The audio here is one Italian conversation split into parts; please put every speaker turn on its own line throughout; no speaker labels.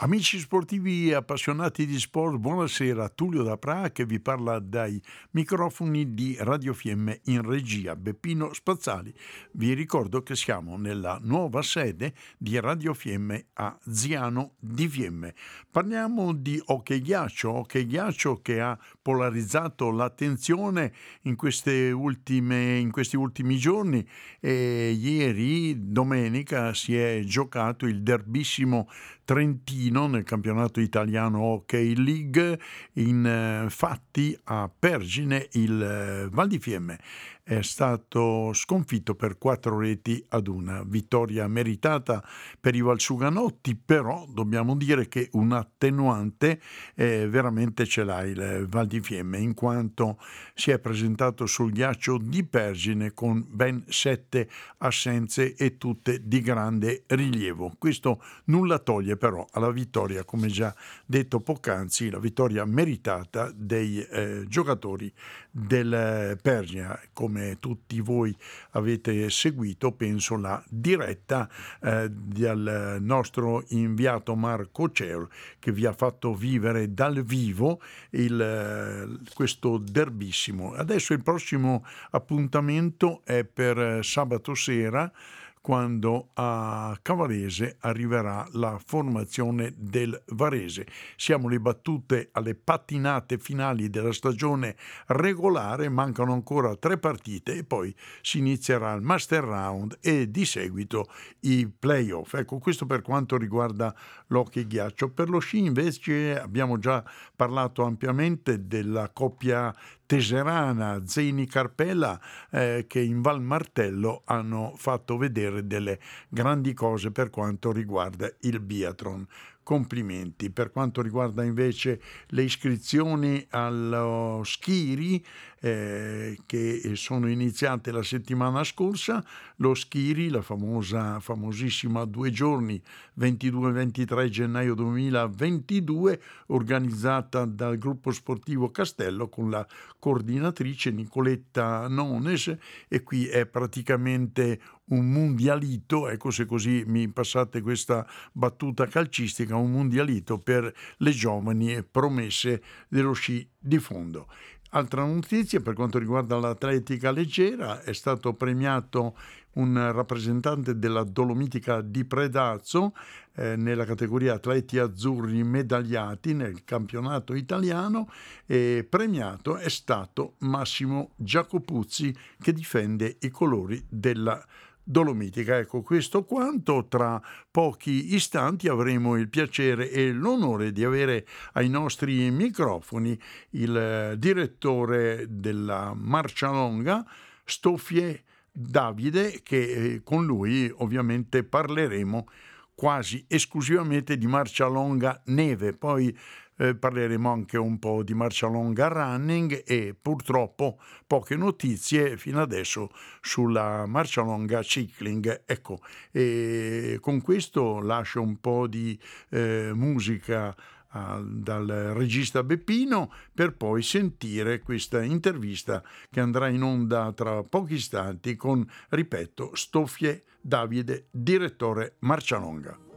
Amici sportivi e appassionati di sport, buonasera. Tullio da Pra che vi parla dai microfoni di Radio Fiemme in regia Beppino Spazzali. Vi ricordo che siamo nella nuova sede di Radio Fiemme a Ziano di Fiemme. Parliamo di hockey ghiaccio, hockey ghiaccio che ha polarizzato l'attenzione in, ultime, in questi ultimi giorni e ieri, domenica, si è giocato il derbissimo Trentino nel campionato italiano Hockey League, infatti eh, a Pergine il eh, Val di Fiemme è stato sconfitto per quattro reti ad una. Vittoria meritata per i Valsuganotti, però dobbiamo dire che un attenuante eh, veramente ce l'ha il Val di Fiemme, in quanto si è presentato sul ghiaccio di Pergine con ben sette assenze e tutte di grande rilievo. Questo nulla toglie però alla vittoria, come già detto poc'anzi, la vittoria meritata dei eh, giocatori del Pergine, come come tutti voi avete seguito, penso la diretta eh, del nostro inviato Marco Cer che vi ha fatto vivere dal vivo il, eh, questo derbissimo. Adesso il prossimo appuntamento è per sabato sera quando a Cavarese arriverà la formazione del Varese. Siamo le battute alle pattinate finali della stagione regolare, mancano ancora tre partite e poi si inizierà il Master Round e di seguito i playoff. Ecco, questo per quanto riguarda l'hockey ghiaccio. Per lo sci invece abbiamo già parlato ampiamente della coppia teserana Zeni Carpella eh, che in Val Martello hanno fatto vedere delle grandi cose per quanto riguarda il biathlon complimenti. Per quanto riguarda invece le iscrizioni allo Schiri, eh, che sono iniziate la settimana scorsa, lo Schiri, la famosa, famosissima due giorni 22-23 gennaio 2022, organizzata dal gruppo sportivo Castello con la coordinatrice Nicoletta Nones e qui è praticamente un mondialito, ecco se così mi passate questa battuta calcistica, un mondialito per le giovani promesse dello sci di fondo. Altra notizia per quanto riguarda l'atletica leggera, è stato premiato un rappresentante della Dolomitica di Predazzo eh, nella categoria atleti azzurri medagliati nel campionato italiano e premiato è stato Massimo Giacopuzzi che difende i colori della Dolomitica Dolomitica. Ecco, questo quanto. Tra pochi istanti avremo il piacere e l'onore di avere ai nostri microfoni il eh, direttore della Marcia Longa, Stoffie Davide, che eh, con lui ovviamente parleremo quasi esclusivamente di marcia longa neve. Poi eh, parleremo anche un po' di marcia longa running e purtroppo poche notizie fino adesso sulla marcia longa cycling. Ecco, e con questo lascio un po' di eh, musica dal regista Beppino per poi sentire questa intervista che andrà in onda tra pochi istanti con, ripeto, Stoffie Davide, direttore Marcialonga.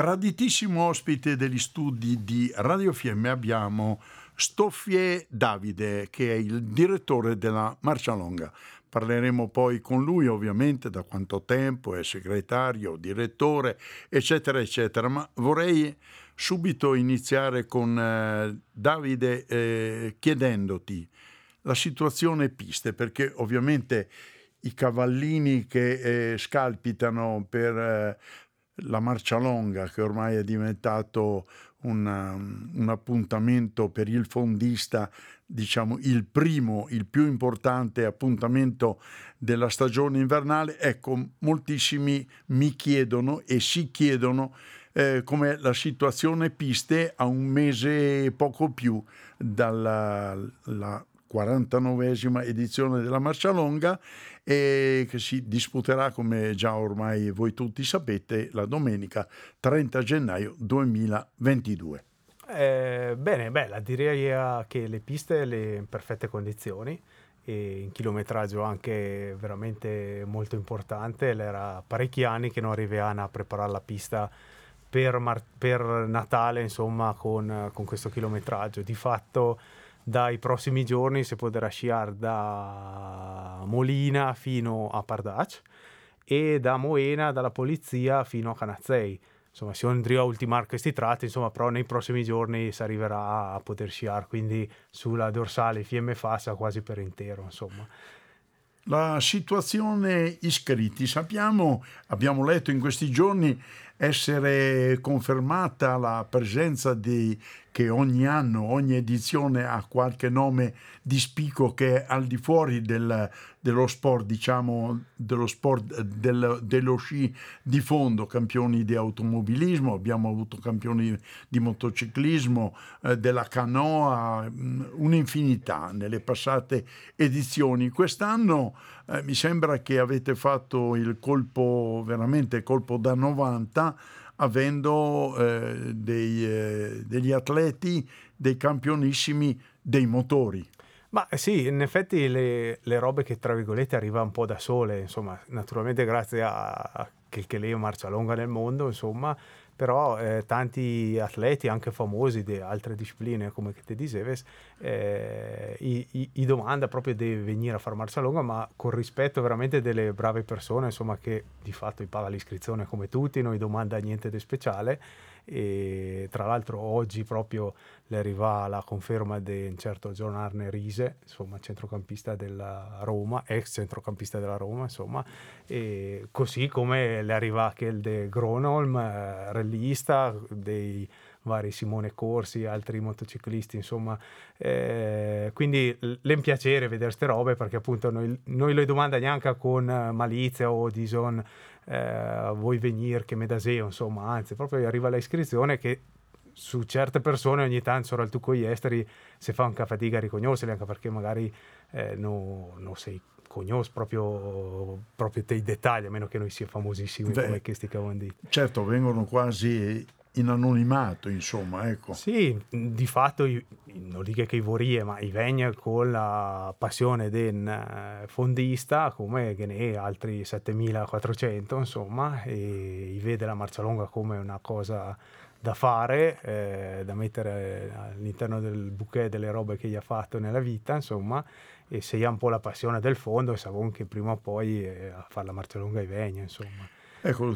Graditissimo ospite degli studi di Radio Fiemme abbiamo Stoffie Davide, che è il direttore della Marcia Longa. Parleremo poi con lui ovviamente da quanto tempo è segretario, direttore, eccetera, eccetera, ma vorrei subito iniziare con eh, Davide eh, chiedendoti la situazione piste, perché ovviamente i cavallini che eh, scalpitano per eh, la marcia longa, che ormai è diventato una, un appuntamento per il fondista, diciamo il primo, il più importante appuntamento della stagione invernale, ecco, moltissimi mi chiedono e si chiedono eh, come la situazione piste a un mese e poco più dalla 49esima edizione della Marcia Longa e che si disputerà, come già ormai voi tutti sapete, la domenica 30 gennaio 2022.
Eh, bene, bella, direi che le piste le in perfette condizioni e in chilometraggio anche veramente molto importante. Era parecchi anni che non arriviamo a preparare la pista per, Mar- per Natale, insomma, con, con questo chilometraggio. Di fatto dai prossimi giorni si potrà sciare da Molina fino a Pardac e da Moena dalla polizia fino a Canazzei. Insomma, si andrà a ultimare questi tratti, insomma, però nei prossimi giorni si arriverà a poter sciare, quindi sulla dorsale Fiemme Fassa quasi per intero, insomma.
La situazione iscritti, sappiamo, abbiamo letto in questi giorni essere confermata la presenza di che ogni anno, ogni edizione ha qualche nome di spicco che è al di fuori del, dello sport, diciamo, dello sport del, dello sci di fondo, campioni di automobilismo, abbiamo avuto campioni di motociclismo, eh, della canoa, mm, un'infinità nelle passate edizioni. Quest'anno eh, mi sembra che avete fatto il colpo, veramente colpo da 90 avendo eh, dei, eh, degli atleti, dei campionissimi, dei motori.
Ma sì, in effetti le, le, robe che tra virgolette arriva un po' da sole, insomma, naturalmente grazie a, a che, che lei marcia lunga nel mondo, insomma, però eh, tanti atleti anche famosi di altre discipline come che te dicevi eh, i, i, domanda proprio di venire a fare marcia lunga ma con rispetto veramente delle brave persone insomma che di fatto paga l'iscrizione come tutti non domanda niente di speciale. E tra l'altro oggi proprio le arriva la conferma di un certo John Arne Rise, insomma centrocampista della Roma, ex centrocampista della Roma, insomma, e così come le arriva anche il de Gronholm, eh, rallista dei vari Simone Corsi, altri motociclisti, insomma, eh, quindi l'è un piacere vedere queste robe perché appunto noi, noi le domanda neanche con malizia o dison eh, vuoi venire che me da seo, insomma, anzi, proprio arriva l'iscrizione che su certe persone ogni tanto, solo al tucco gli esteri, si fa anche fatica a riconoscerli, anche perché magari eh, non no sei conosci proprio, proprio i dettagli, a meno che noi sia famosissimi Beh, come questi cavandi.
Certo, vengono quasi in anonimato, insomma, ecco.
Sì, di fatto, non dico che i vorie, ma i vegna con la passione del eh, fondista, come che ne altri 7400, insomma, e vede la marcia longa come una cosa da fare, eh, da mettere all'interno del bouquet delle robe che gli ha fatto nella vita, insomma, e se ha un po' la passione del fondo, sa che prima o poi eh, a fare la marcia longa i vegna, insomma.
Ecco,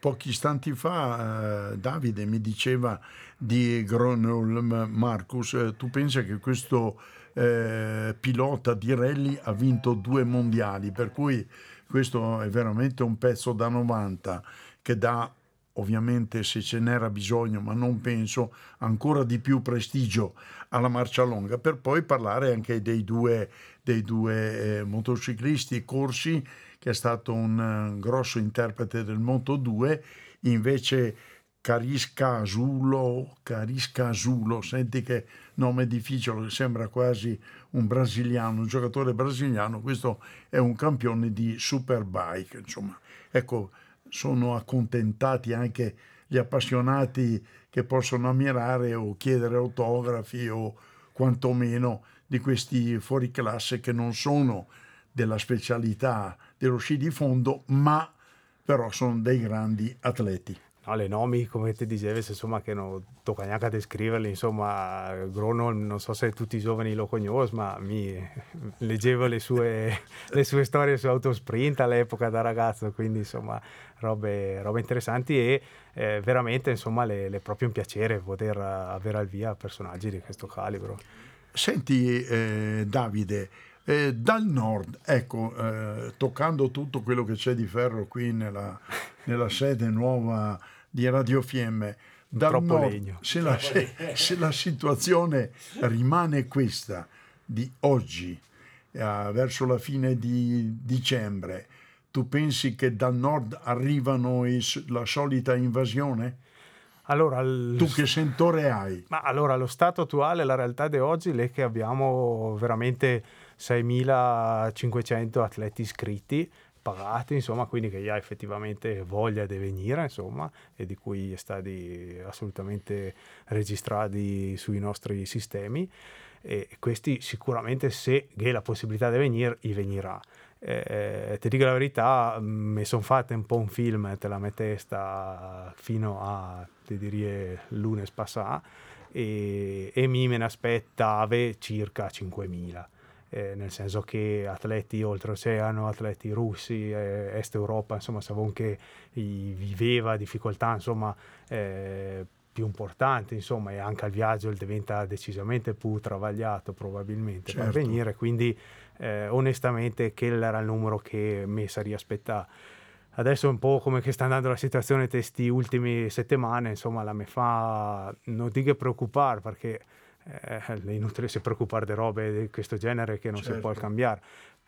pochi istanti fa eh, Davide mi diceva di Gronholm Marcus, eh, tu pensi che questo eh, pilota di rally ha vinto due mondiali, per cui questo è veramente un pezzo da 90 che dà ovviamente se ce n'era bisogno, ma non penso, ancora di più prestigio alla marcia longa, per poi parlare anche dei due, dei due eh, motociclisti corsi che è stato un eh, grosso interprete del Moto 2, invece Carisca Azulo, Carisca Azulo, senti che nome difficile, sembra quasi un brasiliano, un giocatore brasiliano, questo è un campione di Superbike, insomma. Ecco, sono accontentati anche gli appassionati che possono ammirare o chiedere autografi o quantomeno di questi fuoriclasse che non sono della specialità dello sci di fondo, ma però sono dei grandi atleti.
no, le nomi, come ti dicevi, insomma, che non tocca neanche a descriverli, insomma, Grono, non so se tutti i giovani lo conoscono, ma mi leggevo le sue, le sue storie su autosprint all'epoca da ragazzo, quindi insomma, robe, robe interessanti e eh, veramente, insomma, le, le è proprio un piacere poter avere al via personaggi di questo calibro.
Senti, eh, Davide, eh, dal nord, ecco, eh, toccando tutto quello che c'è di ferro qui nella, nella sede nuova di Radio Fiemme, dal nord. Se, la, se, se la situazione rimane questa di oggi, eh, verso la fine di dicembre, tu pensi che dal nord arrivano i, la solita invasione?
Allora, il...
Tu che sentore hai?
Ma allora, lo stato attuale, la realtà di oggi è che abbiamo veramente 6.500 atleti iscritti, pagati, insomma, quindi che ha effettivamente voglia di venire, insomma, e di cui è stati assolutamente registrati sui nostri sistemi. E questi sicuramente, se ha la possibilità di venire, i venirà. Eh, ti dico la verità, mi sono fatto un po' un film te la mia testa fino a, ti direi, lunes passato e, e mi me ne aspettava circa 5.000 eh, nel senso che atleti oltreoceano, atleti russi, eh, est Europa, insomma, sapevano che viveva difficoltà, insomma, eh, più importanti, insomma, e anche al viaggio diventa decisamente più travagliato probabilmente certo. per venire, quindi eh, onestamente quello era il numero che mi sarei aspettato. Adesso un po' come che sta andando la situazione queste ultime settimane, insomma, la mi fa, non dico preoccupare perché eh, è inutile si preoccupare di robe di questo genere che non certo. si può certo. cambiare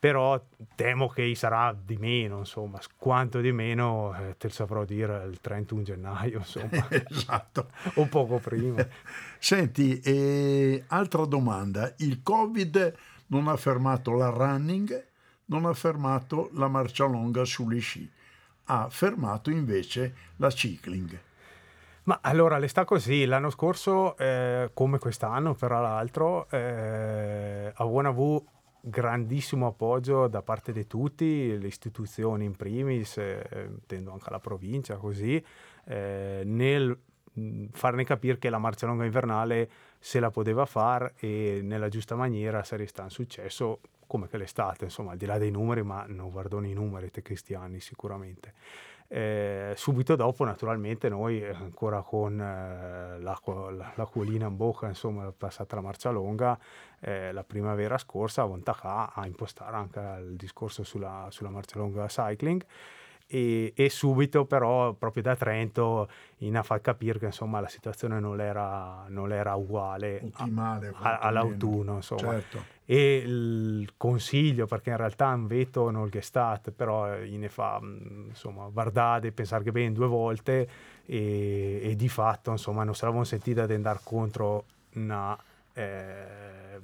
però temo che sarà di meno, insomma, quanto di meno eh, te lo saprò dire il 31 gennaio, insomma.
esatto.
o poco prima.
Senti, eh, altra domanda, il Covid non ha fermato la running, non ha fermato la marcia lunga sugli sci, ha fermato invece la cycling.
Ma allora le sta così, l'anno scorso, eh, come quest'anno tra l'altro, eh, avevano avuto grandissimo appoggio da parte di tutti, le istituzioni in primis, eh, intendo anche la provincia così, eh, nel farne capire che la marcia lunga invernale se la poteva fare e nella giusta maniera sarebbe stato un successo come che l'estate, insomma, al di là dei numeri, ma non guardano i numeri te cristiani sicuramente. Eh, subito dopo, naturalmente, noi eh, ancora con eh, l'acqua, l'acquolina in bocca, insomma, passata la marcia lunga, eh, la primavera scorsa Vontacà a impostare anche il discorso sulla, sulla marcia lunga cycling e, e, subito però proprio da Trento in a far capire che insomma la situazione non era, non era uguale
Ottimale,
a, all'autunno insomma.
Certo.
e il consiglio perché in realtà un veto non è stato però ne fa insomma guardate pensare che bene due volte e, e, di fatto insomma non saravamo sentita di andare contro una, eh,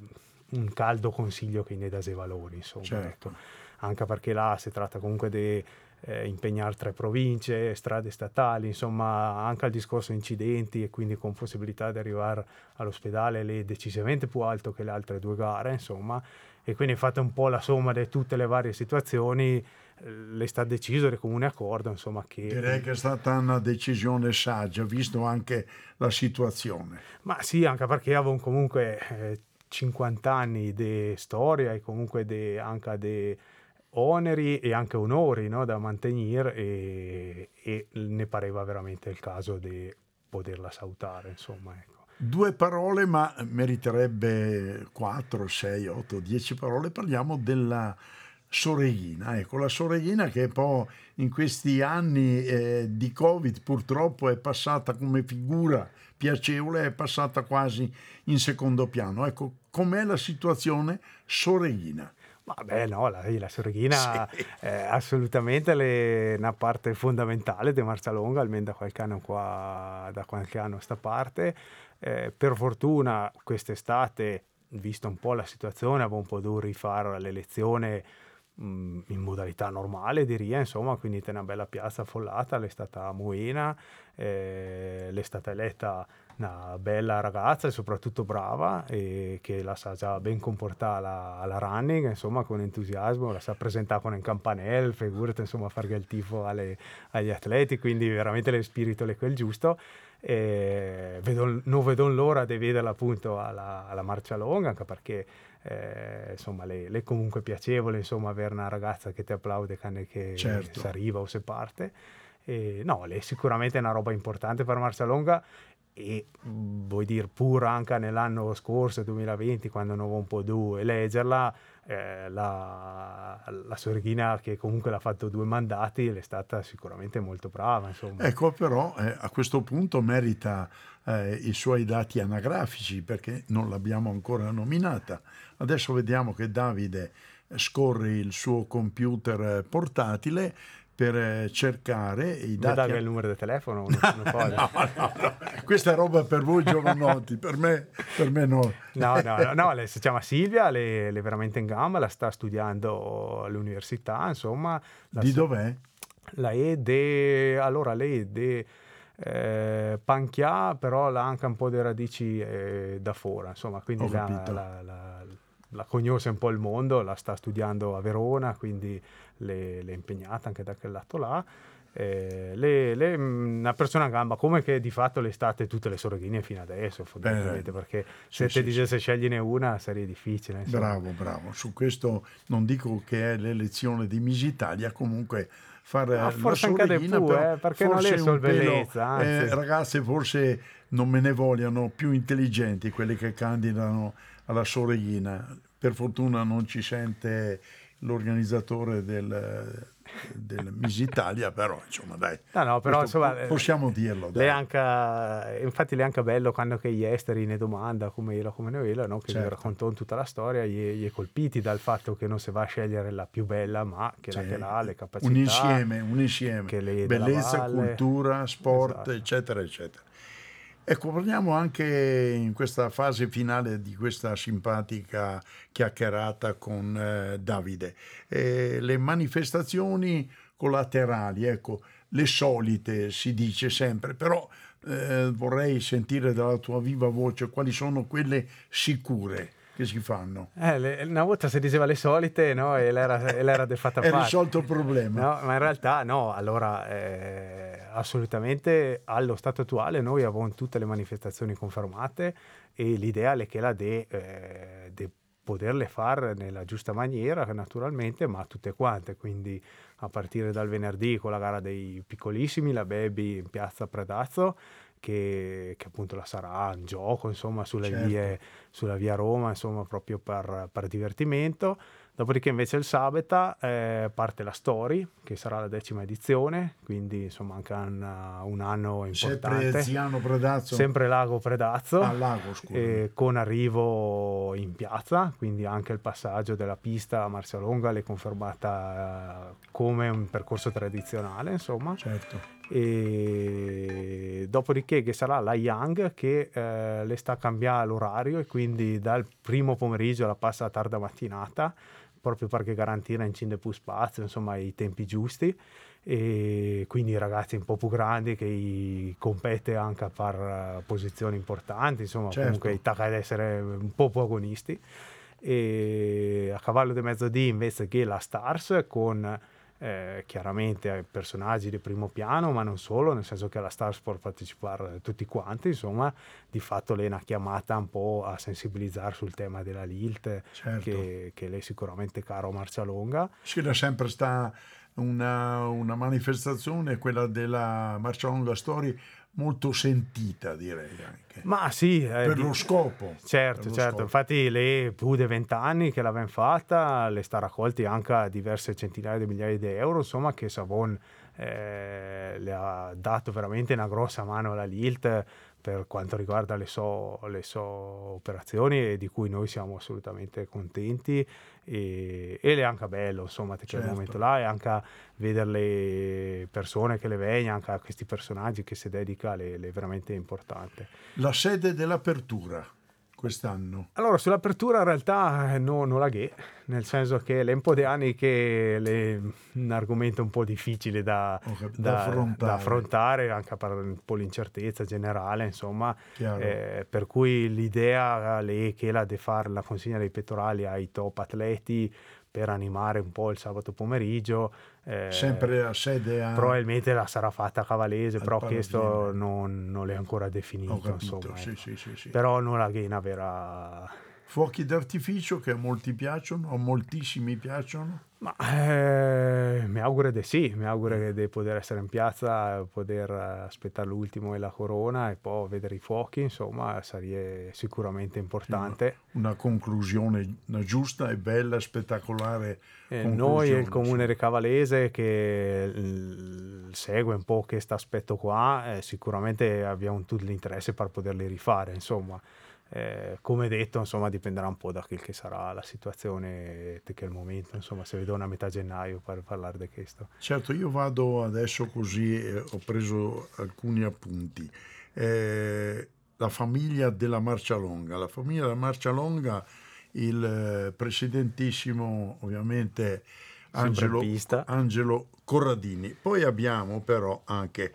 un caldo consiglio che ne da valori insomma
certo.
ecco. anche perché là si tratta comunque di eh, impegnare tre province, strade statali, insomma anche al discorso incidenti e quindi con possibilità di arrivare all'ospedale lì decisamente più alto che le altre due gare, insomma, e quindi fatta un po' la somma di tutte le varie situazioni, eh, le sta deciso di comune accordo, insomma, che...
Direi che è stata una decisione saggia, visto anche la situazione.
Ma sì, anche perché avevo comunque eh, 50 anni di storia e comunque de, anche di oneri e anche onori no, da mantenere e, e, ne pareva veramente il caso di poterla salutare, insomma, ecco.
Due parole, ma meriterebbe 4, 6, 8, 10 parole. Parliamo della Soreghina. Ecco, la Soreghina che poi in questi anni eh, di Covid purtroppo è passata come figura piacevole, è passata quasi in secondo piano. Ecco, com'è la situazione Soreghina?
Vabbè, no, la, la sorghina sì. è assolutamente le, una parte fondamentale di Marcia Longa, almeno da qualche anno qua, da qualche anno a sta parte. Eh, per fortuna quest'estate, vista un po' la situazione, avevo un po' dovuto rifare l'elezione mm, in modalità normale di Ria, insomma, quindi c'è una bella piazza affollata, l'è stata Moena, eh, l'è stata eletta una bella ragazza e soprattutto brava e che la sa già ben comportare alla, alla running, insomma con entusiasmo, la sa presentare con un campanello, figurate insomma fare il tifo alle, agli atleti, quindi veramente lo spirito è quel giusto. E vedo, non vedo l'ora di vederla appunto alla, alla marcia longa, anche perché eh, insomma le, è comunque piacevole insomma avere una ragazza che ti applaude che certo. si arriva o si parte. E, no, è sicuramente una roba importante per marcia longa e vuoi dire pur anche nell'anno scorso 2020 quando non avevo un po' due leggerla eh, la, la sorghina che comunque l'ha fatto due mandati è stata sicuramente molto brava insomma.
ecco però eh, a questo punto merita eh, i suoi dati anagrafici perché non l'abbiamo ancora nominata adesso vediamo che Davide scorre il suo computer portatile per eh, cercare i dati.
Mi dà il numero di telefono?
No, no, no, questa è roba per voi giovanotti, per me, per me no.
No, no, no, no, lei si chiama Silvia, lei, lei, è veramente in gamba, la sta studiando all'università, insomma.
Di
sta...
dov'è?
La è de... Allora, lei è de... Eh, Panchia, però ha anche un po' di radici eh, da fuori, insomma, quindi la, la, la, la conosce un po' il mondo, la sta studiando a Verona, quindi le, le è impegnata anche da quel lato là. Eh, le, le, una persona a gamba come che di fatto le state tutte le sorghine fino adesso fondamentalmente Beh, perché se sì, te sì, dice sì. se scegliene una sarebbe difficile
insomma. bravo bravo su questo non dico che è l'elezione di Miss Italia comunque fare
ah, forse anche di più eh, perché non è solo bellezza
eh, ragazze forse non me ne vogliono più intelligenti quelli che candidano alla sorellina per fortuna non ci sente l'organizzatore del, del Miss Italia, però insomma dai,
no, no, però, insomma,
possiamo dirlo.
Dai. Anche, infatti è anche bello quando che gli esteri ne domanda come era, come ne era, no? che certo. gli raccontò tutta la storia, gli, gli, è colpiti dal fatto che non si va a scegliere la più bella, ma che cioè, la che ha le capacità.
Un insieme, un insieme, bellezza, cultura, sport, esatto. eccetera, eccetera. Ecco, parliamo anche in questa fase finale di questa simpatica chiacchierata con eh, Davide. Eh, le manifestazioni collaterali, ecco, le solite si dice sempre, però eh, vorrei sentire dalla tua viva voce quali sono quelle sicure che si fanno.
Eh, le, una volta si diceva le solite, no? E l'era, e l'era de fatta
È risolto il problema.
No, ma in realtà no, allora eh, assolutamente allo stato attuale noi abbiamo tutte le manifestazioni confermate e l'ideale è che la de, eh, de poterle fare nella giusta maniera naturalmente, ma tutte quante, quindi a partire dal venerdì con la gara dei piccolissimi, la Baby in piazza Predazzo, che, che, appunto la sarà un gioco insomma sulle certo. vie, sulla via Roma insomma proprio per, per divertimento Dopodiché invece il sabato eh, parte la Story, che sarà la decima edizione, quindi insomma anche un, un anno importante.
Sempre Ziano Predazzo.
Sempre Lago Predazzo.
Ah, Lago, scusa.
Eh, con arrivo in piazza, quindi anche il passaggio della pista a Marcialonga l'è confermata eh, come un percorso tradizionale, insomma.
Certo.
E dopodiché che sarà la Young che eh, le sta cambiando l'orario e quindi dal primo pomeriggio la passa a tarda mattinata proprio perché garantire in più spazio, insomma, i tempi giusti e quindi i ragazzi un po' più grandi che compete anche per posizioni importanti, insomma, certo. comunque tocca ad essere un po' più agonisti. E a cavallo di mezzodì invece che la Stars con eh, chiaramente personaggi di primo piano, ma non solo, nel senso che alla Stars può partecipare tutti quanti, insomma, di fatto lei è una chiamata un po' a sensibilizzare sul tema della Lilt, certo. che, che lei è sicuramente caro Marcia Longa.
Sì, da sempre sta una, una manifestazione, quella della Marcia Longa Story, molto sentita, direi anche.
Ma sì,
eh, per lo scopo.
Certo,
lo
certo.
Scopo.
Infatti, lei più di vent'anni che l'abbiamo fatta, le sta raccolti anche diverse centinaia di migliaia di euro, insomma, che Savon eh, le ha dato veramente una grossa mano alla Lilt per quanto riguarda le sue le so operazioni e di cui noi siamo assolutamente contenti e, ed è anche bello insomma certo. quel momento là e anche vedere le persone che le vengono anche a questi personaggi che si dedica è veramente importante
la sede dell'apertura quest'anno?
Allora, sull'apertura in realtà eh, no, non la ghe, nel senso che è un po' di anni che è un argomento un po' difficile da,
capito,
da,
da affrontare.
da affrontare, anche per un po' l'incertezza generale, insomma, eh, per cui l'idea è che la di fare la consegna dei pettorali ai top atleti per animare un po' il sabato pomeriggio.
Eh, Sempre a sede a...
Probabilmente la sarà fatta a Cavalese, però questo non, non, è ancora definito. Insomma,
sì,
ecco.
sì, sì, sì,
Però non la Ghena verrà
Fuochi d'artificio che a molti piacciono, a moltissimi piacciono?
Ma eh, mi auguro di sì, mi auguro di poter essere in piazza, poter aspettare l'ultimo e la corona e poi vedere i fuochi, insomma, sarebbe sicuramente importante.
Una, una conclusione una giusta e bella, spettacolare.
Eh, noi e il comune. Recavalese che l- segue un po' questo aspetto qua, eh, sicuramente abbiamo tutto l'interesse per poterli rifare, insomma. Eh, come detto, insomma, dipenderà un po' da quel che sarà la situazione di quel momento, insomma, se vedo una metà gennaio per parlare di questo.
Certo, io vado adesso così, eh, ho preso alcuni appunti. Eh, la famiglia della Marcialonga, la famiglia della Marcialonga, il presidentissimo ovviamente Angelo, Angelo Corradini. Poi abbiamo però anche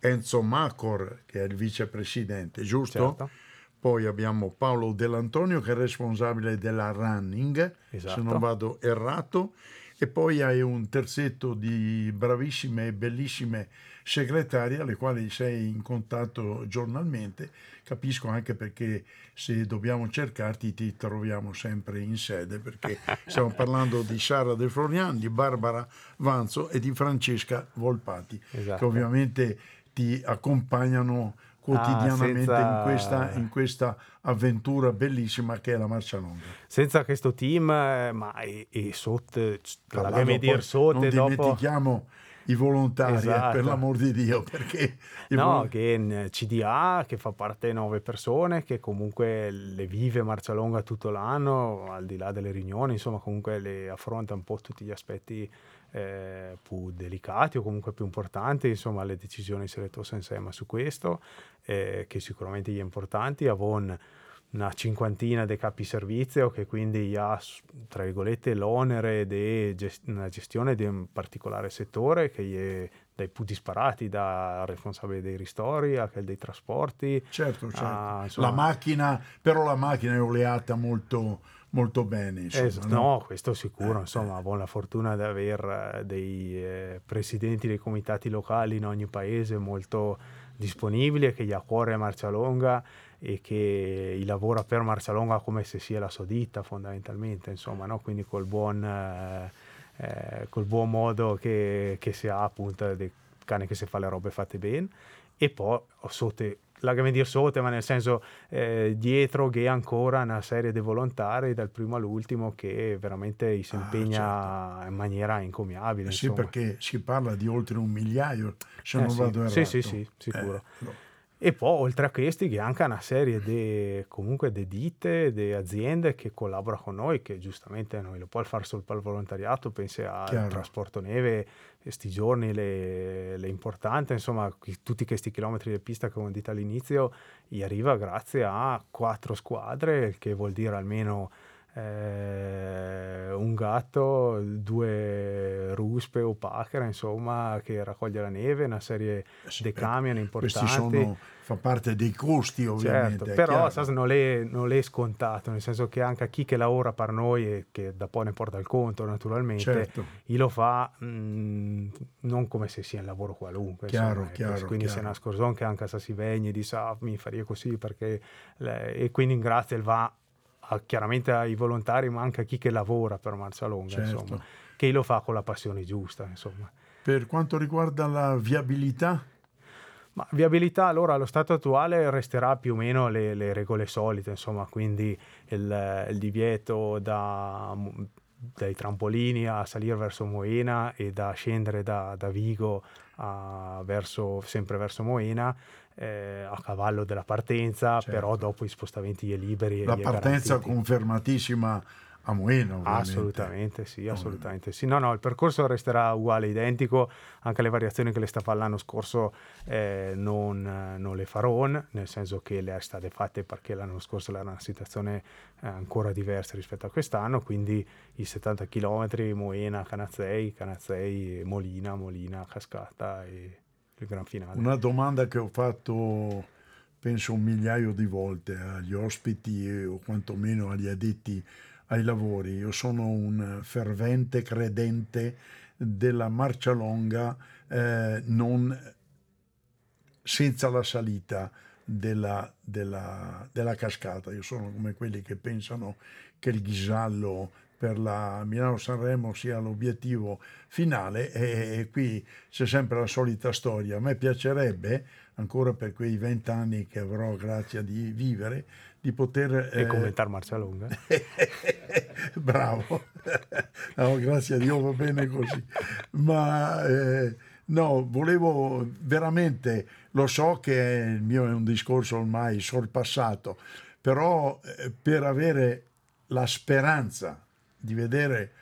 Enzo Macor, che è il vicepresidente, giusto?
Certo
poi abbiamo Paolo Dell'Antonio che è responsabile della running, esatto. se non vado errato, e poi hai un terzetto di bravissime e bellissime segretarie alle quali sei in contatto giornalmente. Capisco anche perché se dobbiamo cercarti ti troviamo sempre in sede perché stiamo parlando di Sara De Florian, di Barbara Vanzo e di Francesca Volpati esatto. che ovviamente ti accompagnano quotidianamente ah, senza... in, questa, in, questa, avventura bellissima che è la Marcia Longa.
Senza questo team, eh, ma e, e sotto, la dire sotto
non
dopo...
dimentichiamo i volontari, esatto. eh, per l'amor di Dio, perché...
No, vol- che in CDA, che fa parte di nove persone, che comunque le vive Marcia Longa tutto l'anno, al di là delle riunioni, insomma comunque le affronta un po' tutti gli aspetti eh, più delicati o comunque più importanti, insomma le decisioni se le tosse insieme su questo, eh, che sicuramente gli è importanti, avon una cinquantina di capi servizio che quindi ha tra virgolette l'onere di gest- una gestione di un particolare settore che è dai più disparati da responsabile dei ristori a quelli dei trasporti
certo, certo. A, insomma, la macchina però la macchina è oleata molto molto bene. Insomma,
eh, no? no? questo sicuro, eh, insomma, ho la fortuna di avere eh, dei eh, presidenti dei comitati locali in ogni paese molto disponibili che gli ha a cuore Marcialonga e che lavora per Marcialonga come se sia la sua ditta fondamentalmente, insomma, no? quindi col buon, eh, eh, col buon modo che, che si ha appunto del cane che si fa le robe fatte bene e poi sotto la che dire sotto, ma nel senso eh, dietro che ancora una serie di volontari dal primo all'ultimo che veramente si ah, impegna ah, certo. in maniera incommiabile.
Eh sì, perché si parla di oltre un migliaio, se eh non
sì.
vado errato.
Sì, sì, sì, sicuro. Eh, no. E poi oltre a questi che anche una serie di comunque di ditte, di aziende che collaborano con noi, che giustamente noi lo può fare solo per il volontariato, pensi al trasporto neve, questi giorni, le, le importanti, insomma tutti questi chilometri di pista che ho detto all'inizio, gli arriva grazie a quattro squadre, che vuol dire almeno eh, un gatto, due ruspe o pachere, insomma, che raccoglie la neve, una serie sì, di camion importanti.
Sono, fa parte dei costi ovviamente.
Certo, però sai, non, è, non è scontato, nel senso che anche a chi che lavora per noi e che da poi ne porta il conto naturalmente,
certo.
lo fa mh, mm, non come se sia un lavoro qualunque.
Chiaro,
insomma,
ecco, chiaro,
quindi
chiaro.
se una scorzone che anche se si vegni e dice ah, mi faria così perché... Le, e quindi in grazia va a, chiaramente ai volontari, ma anche a chi che lavora per Marzalonga, certo. insomma, che lo fa con la passione giusta. Insomma.
Per quanto riguarda la viabilità?
Ma viabilità allora allo stato attuale resterà più o meno le, le regole solite, insomma, quindi il, il divieto da, dai trampolini a salire verso Moena e da scendere da, da Vigo a, verso, sempre verso Moena eh, a cavallo della partenza, certo. però dopo i spostamenti è liberi.
La partenza
garantiti.
confermatissima a Moena. Ovviamente.
Assolutamente sì, assolutamente sì. No, no, il percorso resterà uguale, identico, anche le variazioni che le sta fare l'anno scorso eh, non, non, le farò, nel senso che le è state fatte perché l'anno scorso era una situazione eh, ancora diversa rispetto a quest'anno, quindi i 70 km Moena, Canazzei, Canazzei, Molina, Molina, Cascata e il gran finale.
Una domanda che ho fatto penso un migliaio di volte agli ospiti o quantomeno agli addetti ai lavori. Io sono un fervente credente della marcia longa eh, non senza la salita della, della, della, cascata. Io sono come quelli che pensano che il ghisallo per la Milano-Sanremo sia l'obiettivo finale e, qui c'è sempre la solita storia. A me piacerebbe, ancora per quei vent'anni che avrò grazia di vivere, di poter...
E eh, commentare Marcia Longa.
Bravo, no, grazie a Dio va bene così. Ma eh, no, volevo veramente, lo so che il mio è un discorso ormai sorpassato, però eh, per avere la speranza di vedere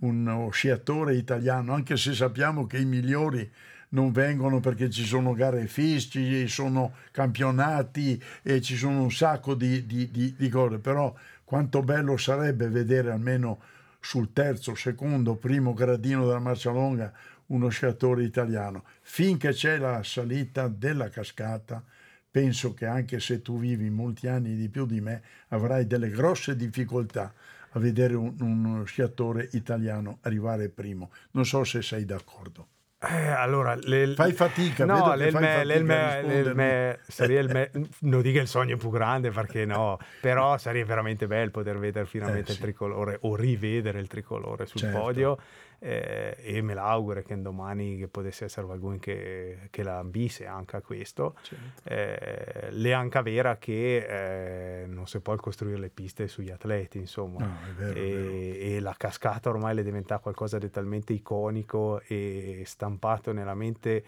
uno sciatore italiano, anche se sappiamo che i migliori non vengono perché ci sono gare fisse, ci sono campionati e ci sono un sacco di, di, di, di cose, però quanto bello sarebbe vedere almeno sul terzo, secondo, primo gradino della marcia longa uno sciatore italiano. Finché c'è la salita della cascata, penso che anche se tu vivi molti anni di più di me, avrai delle grosse difficoltà a vedere un, uno sciatore italiano arrivare primo. Non so se sei d'accordo.
Eh, allora, le,
fai fatica,
no,
le,
fai me, fatica me, me, sarebbe il non dico il sogno più grande perché no, però sarebbe veramente bello poter vedere finalmente eh, sì. il tricolore o rivedere il tricolore sul certo. podio eh, e me l'auguro che domani che potesse essere qualcuno che, che la ambisse anche a questo. Certo. Eh, le anche vera che eh, non si può costruire le piste sugli atleti, insomma,
no, è vero, e,
è e, la cascata ormai le diventa qualcosa di talmente iconico e stampato nella mente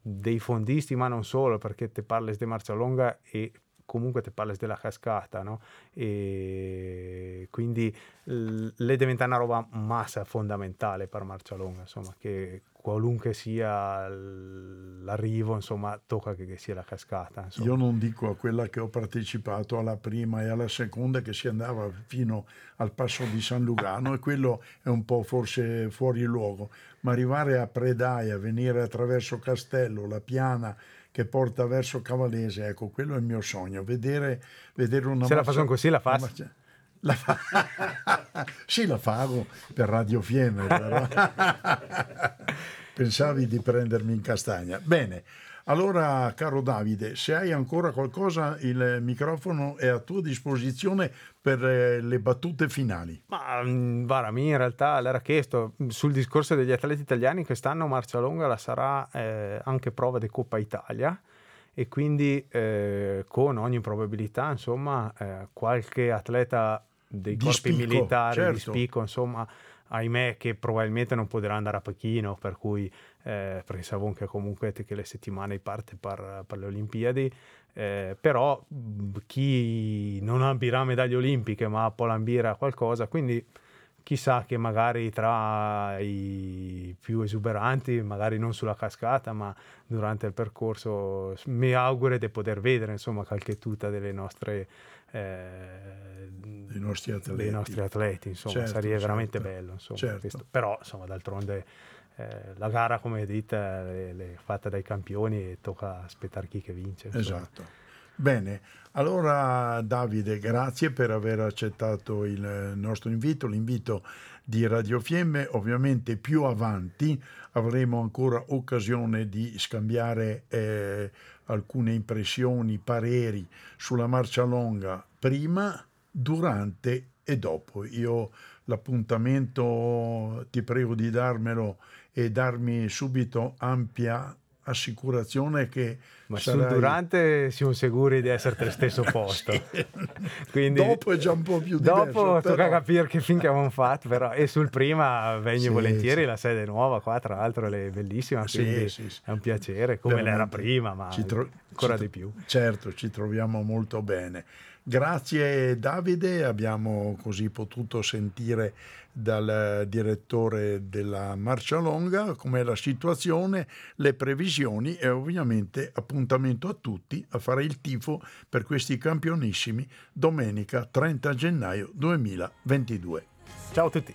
dei fondisti, ma non solo, perché te parli di Marcia Longa e comunque ti parli della cascata, no? E quindi le diventa una roba massa fondamentale per marcia longa, insomma, che qualunque sia l'arrivo, insomma, tocca che, sia la cascata. Insomma.
Io non dico a quella che ho partecipato alla prima e alla seconda che si andava fino al passo di San Lugano e quello è un po' forse fuori luogo, ma arrivare a Predaia, venire attraverso Castello, la Piana, che porta verso Cavallese, ecco, quello è il mio sogno, vedere, vedere una...
Se marcia, la facciamo così la fa?
La fa... sì, la fago per Radio Fiemme. Pensavi di prendermi in castagna. Bene, allora, caro Davide, se hai ancora qualcosa, il microfono è a tua disposizione per eh, le battute finali.
Ma mm, guarda, in realtà l'era chiesto sul discorso degli atleti italiani, quest'anno Marcia Longa la sarà eh, anche prova di Coppa Italia e quindi eh, con ogni probabilità, insomma, eh, qualche atleta dei di corpi spicco, militari certo. di spicco, insomma, ahimè che probabilmente non potrà andare a Pechino, per cui eh, perché sapevamo che comunque che le settimane parte per, per le Olimpiadi, eh, però chi non ambirà medaglie olimpiche ma può ambire a qualcosa, quindi chissà che magari tra i più esuberanti, magari non sulla cascata, ma durante il percorso, mi auguro di poter vedere insomma qualche tuta delle nostre eh,
dei, nostri atleti.
dei nostri atleti, insomma, certo, sarebbe certo. veramente bello, insomma, certo. però insomma d'altronde eh, la gara come dite è fatta dai campioni e tocca aspettare chi che vince.
Insomma. Esatto. Bene, allora Davide, grazie per aver accettato il nostro invito, l'invito di Radio Fiemme. Ovviamente più avanti avremo ancora occasione di scambiare eh, alcune impressioni, pareri sulla marcia longa prima, durante e dopo. Io l'appuntamento ti prego di darmelo e darmi subito ampia assicurazione che
ma
sarai...
sul durante siamo sicuri di essere allo stesso posto sì.
quindi dopo è già un po' più diverso
dopo però... tocca capire che fin che abbiamo fatto però e sul prima vengo sì, volentieri sì. la sede nuova qua tra l'altro è bellissima quindi è un piacere come Veramente. l'era prima ma tro... ancora
ci
di più
certo ci troviamo molto bene Grazie Davide, abbiamo così potuto sentire dal direttore della Marcia Longa com'è la situazione, le previsioni e ovviamente appuntamento a tutti a fare il tifo per questi campionissimi domenica 30 gennaio 2022.
Ciao a tutti.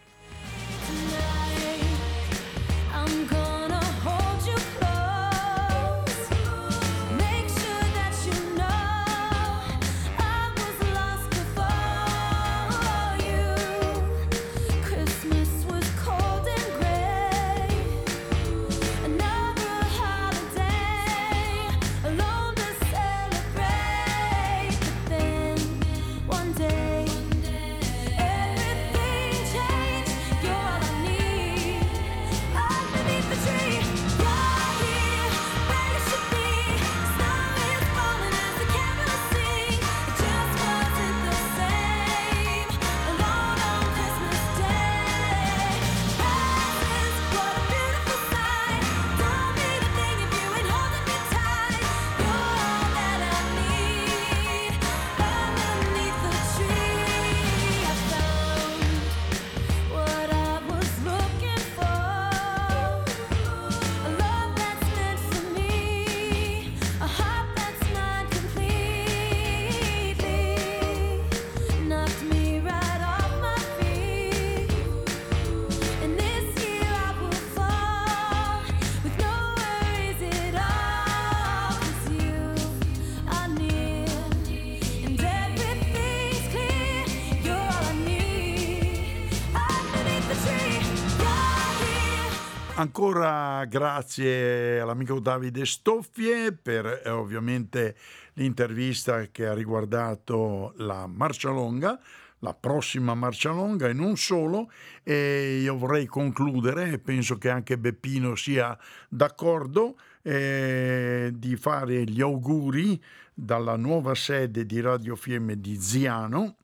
Ancora grazie all'amico Davide Stoffie per eh, ovviamente l'intervista che ha riguardato la marcia longa, la prossima marcia longa e non solo. E io vorrei concludere, penso che anche Beppino sia d'accordo, eh, di fare gli auguri dalla nuova sede di Radio Fiemme di Ziano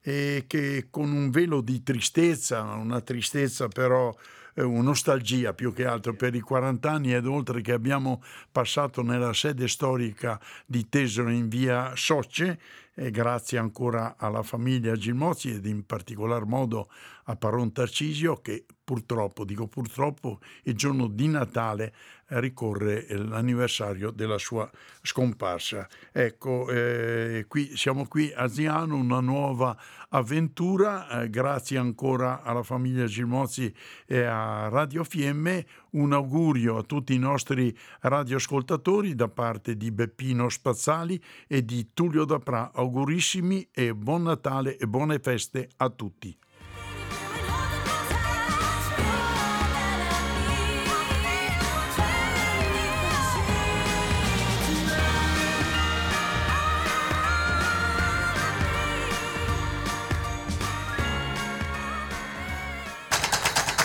e che con un velo di tristezza, una tristezza però una nostalgia più che altro. Per i 40 anni ed oltre che abbiamo passato nella sede storica di Tesoro in via Socce e grazie ancora alla famiglia Gilmozzi ed in particolar modo a Paron Tarcisio che purtroppo, dico purtroppo, il giorno di Natale ricorre l'anniversario della sua scomparsa. Ecco, eh, qui, siamo qui a Ziano, una nuova avventura, eh, grazie ancora alla famiglia Gilmozzi e a Radio Fiemme, un augurio a tutti i nostri radioascoltatori da parte di Beppino Spazzali e di Tullio Dapra, augurissimi e buon Natale e buone feste a tutti.